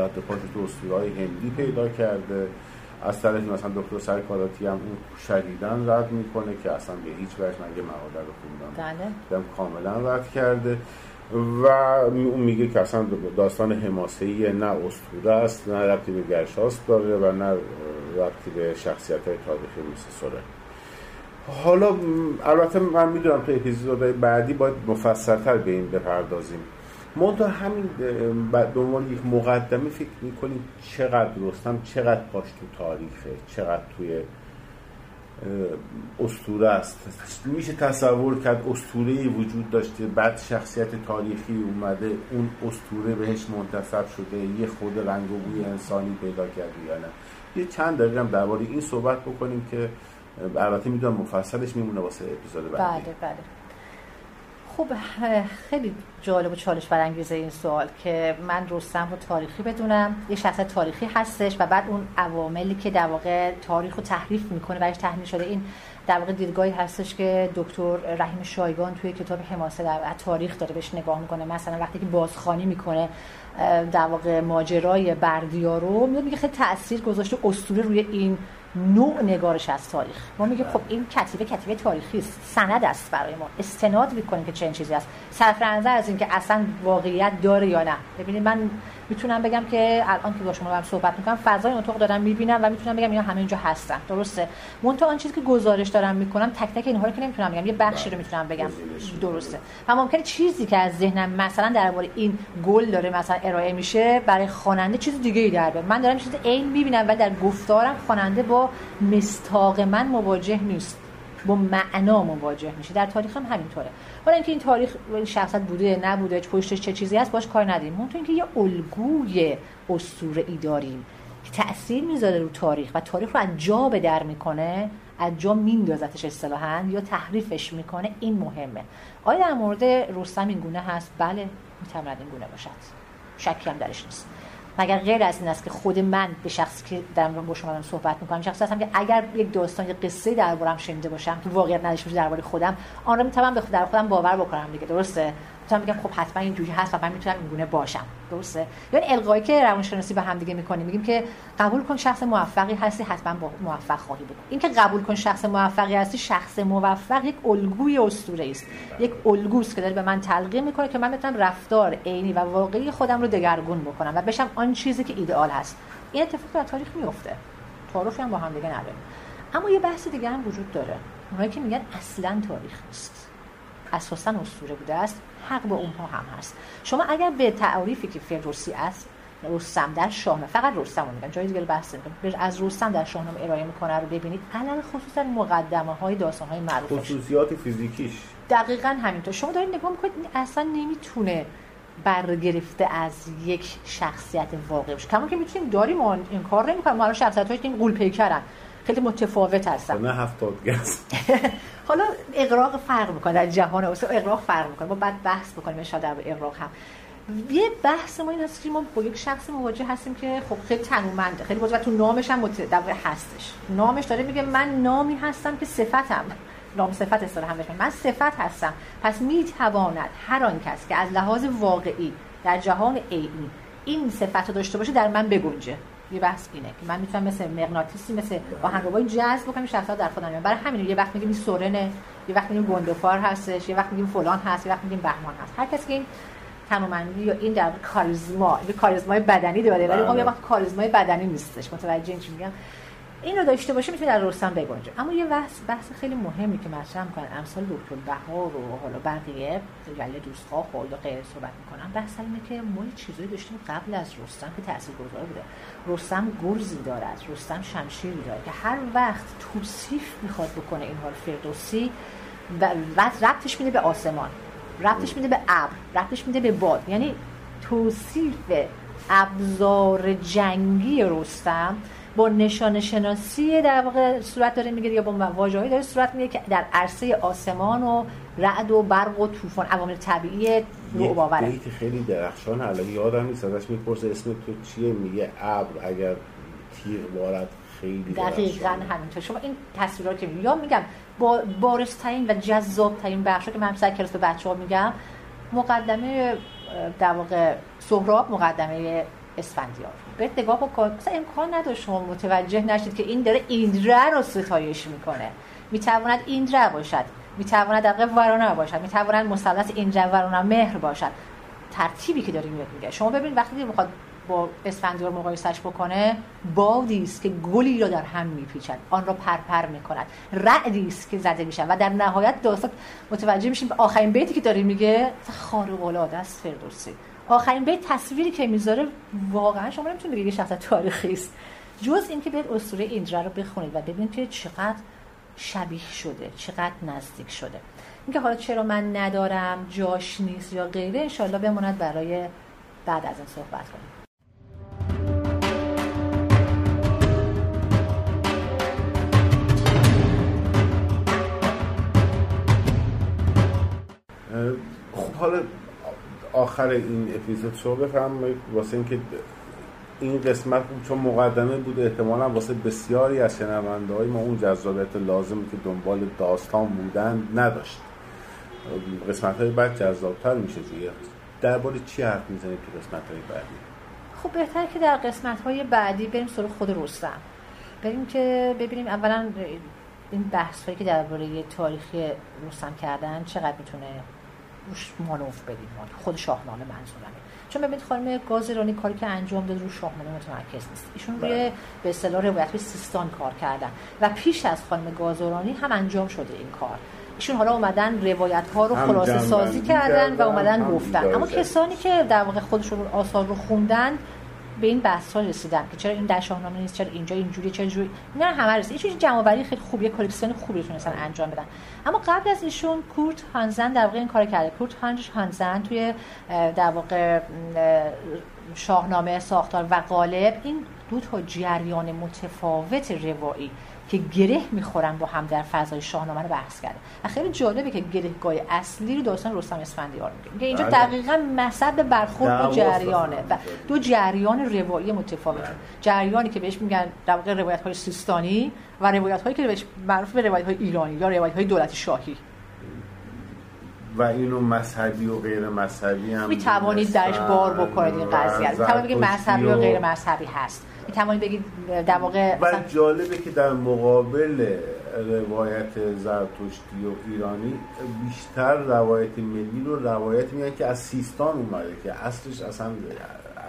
رد پاش تو اسطوره های هندی پیدا کرده. از طرفی مثلا دکتر سرکاراتی هم اون شدیدن رد می‌کنه که اصلا به هیچ وجه نگه مقاله رو خوندم بله. کاملا رد کرده. و اون میگه که اصلا داستان حماسه‌ای نه اسطوره است نه ربطی به گرشاست داره و نه ربطی به شخصیت های تاریخی مثل سوره. حالا البته من می‌دونم تو اپیزودهای بعدی باید مفصلتر به این بپردازیم. منتها همین به عنوان یک مقدمه فکر می‌کنیم چقدر رستم چقدر پاش تو تاریخه چقدر توی استوره است. میشه تصور کرد استوره وجود داشته بعد شخصیت تاریخی اومده اون استوره بهش منتصب شده یه خود رنگ و بوی انسانی پیدا کرده یا نه. یه چند دقیقه هم درباره این صحبت بکنیم که البته می‌دونم مفصلش میمونه واسه اپیزود بعدی. بله بله. خب خیلی جالب و چالش برانگیزه این سوال که من رستم رو تاریخی بدونم. یه شخص تاریخی هستش و بعد اون عواملی که در واقع تاریخ رو تحریف می‌کنه برش تحمیل شده. این در واقع دیدگاهی هستش که دکتر رحیم شایگان توی کتاب حماسه در تاریخ داره بهش نگاه می‌کنه. مثلا وقتی که بازخانی می‌کنه در واقع ماجرای بردیا رو میگه خیلی تاثیر گذاشته اسطوره روی این نوع نگارش از تاریخ. ما میگیم خب این کتیبه کتیبه تاریخی است. سند است برای ما. استناد می‌کنیم که چه چیزی است. صرف نظر از اینکه اصلا واقعیت داره یا نه. ببینید من می‌تونم بگم که الان که با شما دارم صحبت می‌کنم فضای اتاق دارم می‌بینم و می‌تونم بگم اینا همه اینجا هستن. درسته؟ منتها آن چیزی که گزارش دارم می‌کنم تک تک اینها رو که نمی‌تونم بگم. یه بخشی رو می‌تونم بگم. درسته. و ممکنه چیزی که از ذهنم مثلا درباره این گل داره مثلا ارائه میشه برای خواننده چیز دیگه ای در من دارم چیز عین می‌بینم و در گفتارم خواننده با مستاق من مواجه نیست. با معنا مواجه میشه. در تاریخ هم همینطوره. حالا اینکه این تاریخ شخصت بوده نبوده پشتش چه چیزی هست باش کار اون تو اینکه یه الگوی اسطوره ای داریم که تاثیر می‌ذاره رو تاریخ و تاریخ رو از جا به در می‌کنه از جا میندازتش اصطلاحا یا تحریفش می‌کنه این مهمه. آیا در مورد رستم این گونه هست؟ بله می‌تواند این گونه باشد. شکی هم درش نیست. مگر غیر از این است که خود من به شخصی که در با شما دارم صحبت می‌کنم شخصی هستم که اگر یک داستان یک قصه دربارم شنیده باشم که واقعیت نداشته باشه درباره خودم آن را می‌تونم به در خودم باور بکنم دیگه درسته؟ می‌تونم بگم خب حتما اینجوری هست و من می‌تونم این گونه باشم. درسته؟ یعنی القایی که روانشناسی به هم دیگه می‌کنیم میگیم که قبول کن شخص موفقی هستی حتما با موفق خواهی بود. این که قبول کن شخص موفقی هستی شخص موفق یک الگوی اسطوره است. یک الگوست که داره به من تلقین می‌کنه که من بتونم رفتار عینی و واقعی خودم رو دگرگون بکنم و بشم آن چیزی که ایدئال هست. این اتفاق در تاریخ میفته تعارفی هم با هم دیگه نداریم. اما یه بحث دیگه هم وجود داره. اونایی که میگن اصلا تاریخ نیست. اساسا اسطوره بوده است. حق با اونها هم هست. شما اگر به تعریفی که فردوسی است رستم در شاهنامه فقط رستم میگن جای دیگه بحث نمی‌کنم از رستم در شاهنامه ارائه می‌کنه رو ببینید. علل خصوصا مقدمه های داستان های معروفش. خصوصیات فیزیکیش. دقیقا همینطور. شما دارید نگاه می‌کنید اصلا نمی‌تونه برگرفته از یک شخصیت واقعی باشه. کما که می‌تونیم داریم این کار نمی‌کنیم. ما الان شخصیت هایی که قول پیکرن خیلی متفاوت هستن نه هفتاد گز حالا اقراق فرق می‌کنه در جهان اقراق فرق می‌کنه. ما بعد بحث بکنیم شاید در اقراق هم. یه بحث ما این هست که ما با یک شخص مواجه هستیم که خب خیلی تنومنده خیلی و تو نامش هم مت... هستش. نامش داره میگه من نامی هستم که صفتم. نام صفت اصطلاح هم من صفت هستم. پس می‌تواند هر آن کس که از لحاظ واقعی در جهان عینی این صفت رو داشته باشه در من بگنجه. یه بحث اینه که من می‌تونم مثل مغناطیسی مثل آهنگربای جذب بکنم شخصا در خودم. برای همین یه وقت میگیم سورنه یه وقت میگیم گندفار هستش یه وقت میگیم فلان هست یه وقت میگیم بهمان هست. هر کسی که این تمامندی یا این در کاریزما این کاریزمای بدنی داره ولی اون یه وقت کاریزمای بدنی نیستش. متوجه این چی میگم؟ این رو داشته باشه می‌تونه در رستم بگنجه. اما یه بحث بحث خیلی مهمی که مطرح می‌کنن امثال دکتر بهار و حالا بقیه جله دوستخواه خود و غیره صحبت می‌کنن. بحث اینه که ما چیزایی داشتیم قبل از رستم که تاثیرگذار بوده. رستم گرزی دارد رستم شمشیری داره که هر وقت توصیف می‌خواد بکنه این حال فردوسی بعد ربطش میده به آسمان ربطش میده به ابر ربطش میده به باد. یعنی توصیف ابزار جنگی رستم با نشان شناسی در واقع صورت داره می‌گیره یا با واژه‌ای داره صورت می‌گیره که در عرصه آسمان و رعد و برق و طوفان عوامل طبیعی رو باوره. بیت خیلی درخشان الان یادم نیست ازش می‌پرسه اسم تو چیه؟ میگه ابر. اگر تیغ بارد خیلی دقیقا همینطور. شما این تصویرات که یا میگم با بارسترین و جذابترین بخش که من سر کلاس به بچه‌ها میگم مقدمه در واقع سهراب مقدمه اسفندیار. به نگاه بکن. مثلا امکان نداشت شما متوجه نشید که این داره ایندره رو ستایش می‌کنه. می‌تواند ایندره باشد. می‌تواند در ورانه باشد. می‌تواند مثلث ایندره ورانه مهر باشد. ترتیبی که داریم میگه. شما ببینید وقتی می‌خواد با اسفندیار مقایسش بکنه بادی است که گلی را در هم میپیچد. آن را پرپر می‌کند. رعدی است که زده میشن و در نهایت داستان متوجه میشیم به آخرین بیتی که داره میگه خارق العاده است فردوسی. آخرین بیت تصویری که می‌ذاره واقعا شما نمی‌تونید بگید شخص تاریخی است. جز اینکه بیاید اسطوره ایندرا رو بخونید و ببینید که چقدر شبیه شده چقدر نزدیک شده. اینکه حالا چرا من ندارم جاش نیست یا غیره انشالله بماند برای بعد از این صحبت کنیم. خب حالا آخر این اپیزود شو بفرمایید واسه اینکه این قسمت چون مقدمه بود احتمالا واسه بسیاری از شنونده های ما اون جذابیت لازم که دنبال داستان بودن نداشت. قسمت های بعد جذابتر میشه دیگه درباره چی حرف می‌زنید تو قسمت های بعدی؟ خب بهتر که در قسمت های بعدی بریم سراغ خود رستم. بریم که ببینیم اولا این بحث هایی که درباره تاریخی رستم کردن چقدر می‌تونه روش مانوف بدیم خود شاهنامه منظورمه. چون ببینید خانم گازرانی کاری که انجام داد رو شاهنامه متمرکز نیست. ایشون روی بله. به اصطلاح روایت به سیستان کار کردن و پیش از خانم گازرانی هم انجام شده این کار. ایشون حالا اومدن روایت ها رو خلاصه سازی کردن و اومدن گفتن. اما کسانی که در واقع خودشون آثار رو خوندن به این بحث ها رسیدن که چرا این در شاهنامه نیست چرا اینجا اینجوری چرا جوری نه همه رسید ایشون جمع خیلی خوب یه کلکسیون خوبی تونستن انجام بدن. اما قبل از ایشون کورت هانزن در واقع این کار کرده. کورت هانزن توی در واقع شاهنامه ساختار و قالب این دو تا جریان متفاوت روایی که گره می‌خورن با هم در فضای شاهنامه رو بحث کرده. و خیلی جالبه که گرهگاه اصلی رو داستان رستم اسفندیار میگه. اینجا بله. دقیقا مثل برخورد دو جریانه. و دو جریان روایی متفاوته بله. جریانی که بهش میگن در واقع روایت های سیستانی و روایت هایی که بهش معروف به روایت های ایرانی یا روایت های دولت شاهی. و اینو مذهبی و غیر مذهبی هم می توانید درش بار بکنید این قضیه می توانید بگید مذهبی و غیر مذهبی هست. می توانید بگید در واقع و جالبه که در مقابل روایت زرتشتی و ایرانی بیشتر روایت ملی رو روایت میگن که از سیستان اومده که اصلش اصلا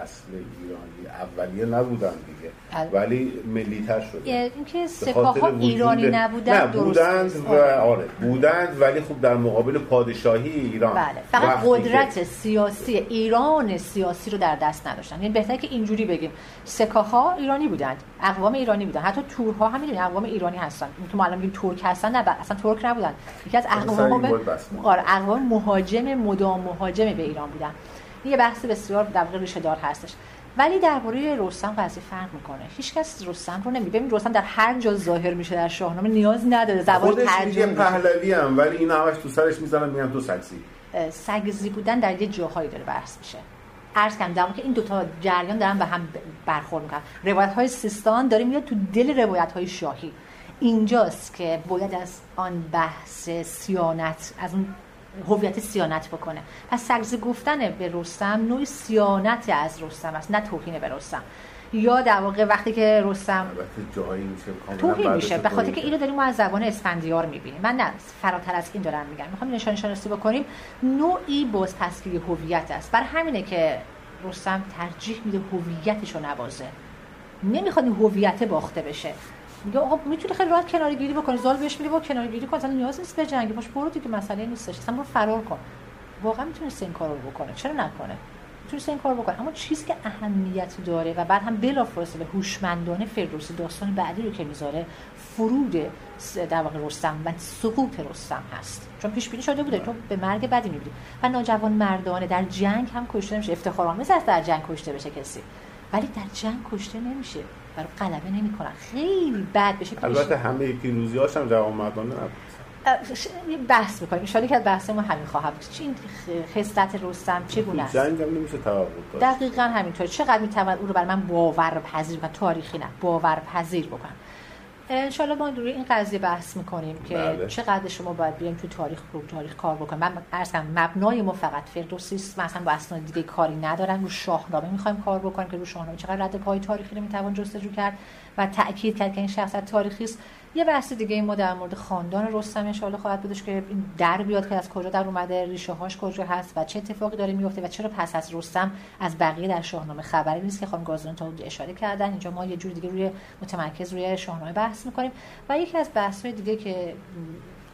اصل ایرانی اولیه نبودن دیگه. بله. ولی ملیتر شده. اینکه سپاه ها ایرانی نبودن نه بودند و آره. بودند ولی خب در مقابل پادشاهی ایران بله فقط قدرت سیاسی ایران سیاسی رو در دست نداشتن. یعنی بهتره که اینجوری بگیم. سکاها ها ایرانی بودند اقوام ایرانی بودن حتی تورها هم می‌دونید اقوام ایرانی هستن. تو ما الان میگیم ترک هستن نه اصلا ترک نبودن. یکی از اقوام آره اقوام مهاجم مدام مهاجم به ایران بودن. یه بحث بسیار در واقع ریشه دار هستش. ولی درباره رستم قضیه فرق می‌کنه. هیچ کس رستم رو نمیگه ببین رستم در هر جا ظاهر میشه در شاهنامه نیاز نداره. زبان ترجمه پهلوی هم ولی این همش تو سرش می‌زنن میگن تو سگزی. سگزی بودن در یه جاهایی داره بحث میشه. عرض کردم در که این دوتا جریان دارن به هم برخورد می‌کنن. روایت های سیستان داره میاد تو دل روایت های شاهی. اینجاست که باید از آن بحث سیانت از اون هویت سیانت بکنه. پس سگزی گفتن به رستم نوعی سیانت از رستم است نه توهین به رستم. یا در واقع وقتی که رستم توهین میشه به خاطر که اینو داریم ما از زبان اسفندیار می‌بینیم. من نه فراتر از این دارم میگم. می‌خوام نشان شناسی بکنیم. نوعی بازپسگیری هویت است. بر همینه که رستم ترجیح میده هویتش رو نبازه نمی‌خواد این هویت باخته بشه. میگه آقا می‌تونی خیلی راحت کناری گیری بکنی زال بهش میگه با کناری گیری کن اصلا نیاز نیست به جنگ. باش برو دیگه مسئله نیستش. اصلا برو فرار کن. واقعا می‌تونه این کارو بکنه. چرا نکنه؟ می‌تونه این کار بکنه. اما چیزی که اهمیت داره و بعد هم بلافاصله هوشمندانه فردوسی داستان بعدی رو که می‌ذاره فرود در واقع رستم و سقوط رستم هست. چون پیش بینی شده بوده تو به مرگ بدی می‌بینی. و ناجوان مردانه در جنگ هم کشته نمیشه. افتخارآمیز است در جنگ کشته بشه کسی. ولی در جنگ کشته نمیشه. برای غلبه نمی‌کنن. خیلی بد بشه البته همه پیروزی هاشم جوان مردانه نبود. بحث می‌کنیم. ان که بحث ما همین خواهد بود. این خصلت رستم چگونه است؟ جنگ هم نمیشه توقع دقیقاً همینطور. چقدر می‌توان او رو برای من باورپذیر و تاریخی نه باورپذیر بکنم انشالله ما روی این قضیه بحث می‌کنیم که بله. چقدر شما باید بیایم تو تاریخ رو تاریخ کار بکنیم. من عرض مبنای ما فقط فردوسی است مثلا با اسناد دیگه کاری ندارن رو شاهنامه می‌خوایم کار بکنیم که رو شاهنامه چقدر رد پای تاریخی رو می‌توان جستجو کرد. و تاکید کرد که این شخصیت تاریخی است. یه بحث دیگه ما در مورد خاندان رستم ان خواهد بودش که این در بیاد که از کجا در اومده ریشه هاش کجا هست و چه اتفاقی داره میفته و چرا پس از رستم از بقیه در شاهنامه خبری نیست که خانم گازران تا اشاره کردن. اینجا ما یه جور دیگه روی متمرکز روی شاهنامه بحث می‌کنیم و یکی از بحث های دیگه که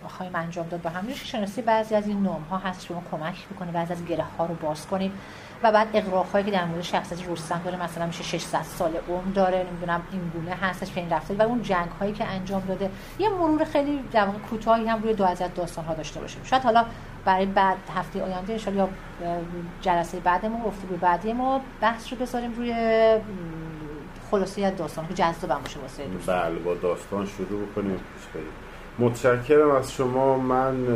خواهیم انجام داد با هم شناسی بعضی از این نام ها هست شما کمک می‌کنه بعضی از گره ها رو باز کنیم و بعد اقراقایی که در مورد شخصیت رستم داره مثلا میشه 600 سال عمر داره نمی‌دونم این گونه هستش این رفته و اون جنگ هایی که انجام داده. یه مرور خیلی در واقع کوتاهی هم روی دو از داستان ها داشته باشیم شاید حالا برای بعد هفته آینده ان یا جلسه بعد ما به بعدی ما بحث رو بذاریم روی خلاصه از داستان که جذاب باشه واسه بله با داستان شروع بکنیم. متشکرم از شما. من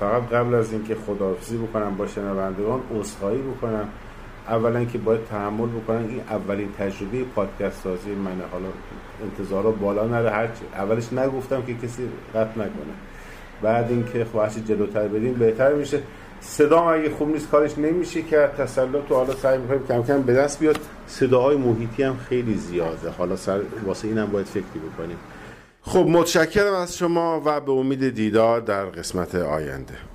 فقط قبل از اینکه خداحافظی بکنم با شنوندگان عذرخواهی بکنم. اولا که باید تحمل بکنم این اولین تجربه پادکست سازی منه. حالا انتظارا بالا نره هر اولش نگفتم که کسی قطع نکنه. بعد اینکه خواهش جلوتر بدیم بهتر میشه. صدا اگه خوب نیست کارش نمیشه که تسلط و حالا سعی می‌کنیم کم کم به دست بیاد. صداهای محیطی هم خیلی زیاده. حالا سر واسه اینم باید فکری بکنیم. خب متشکرم از شما و به امید دیدار در قسمت آینده.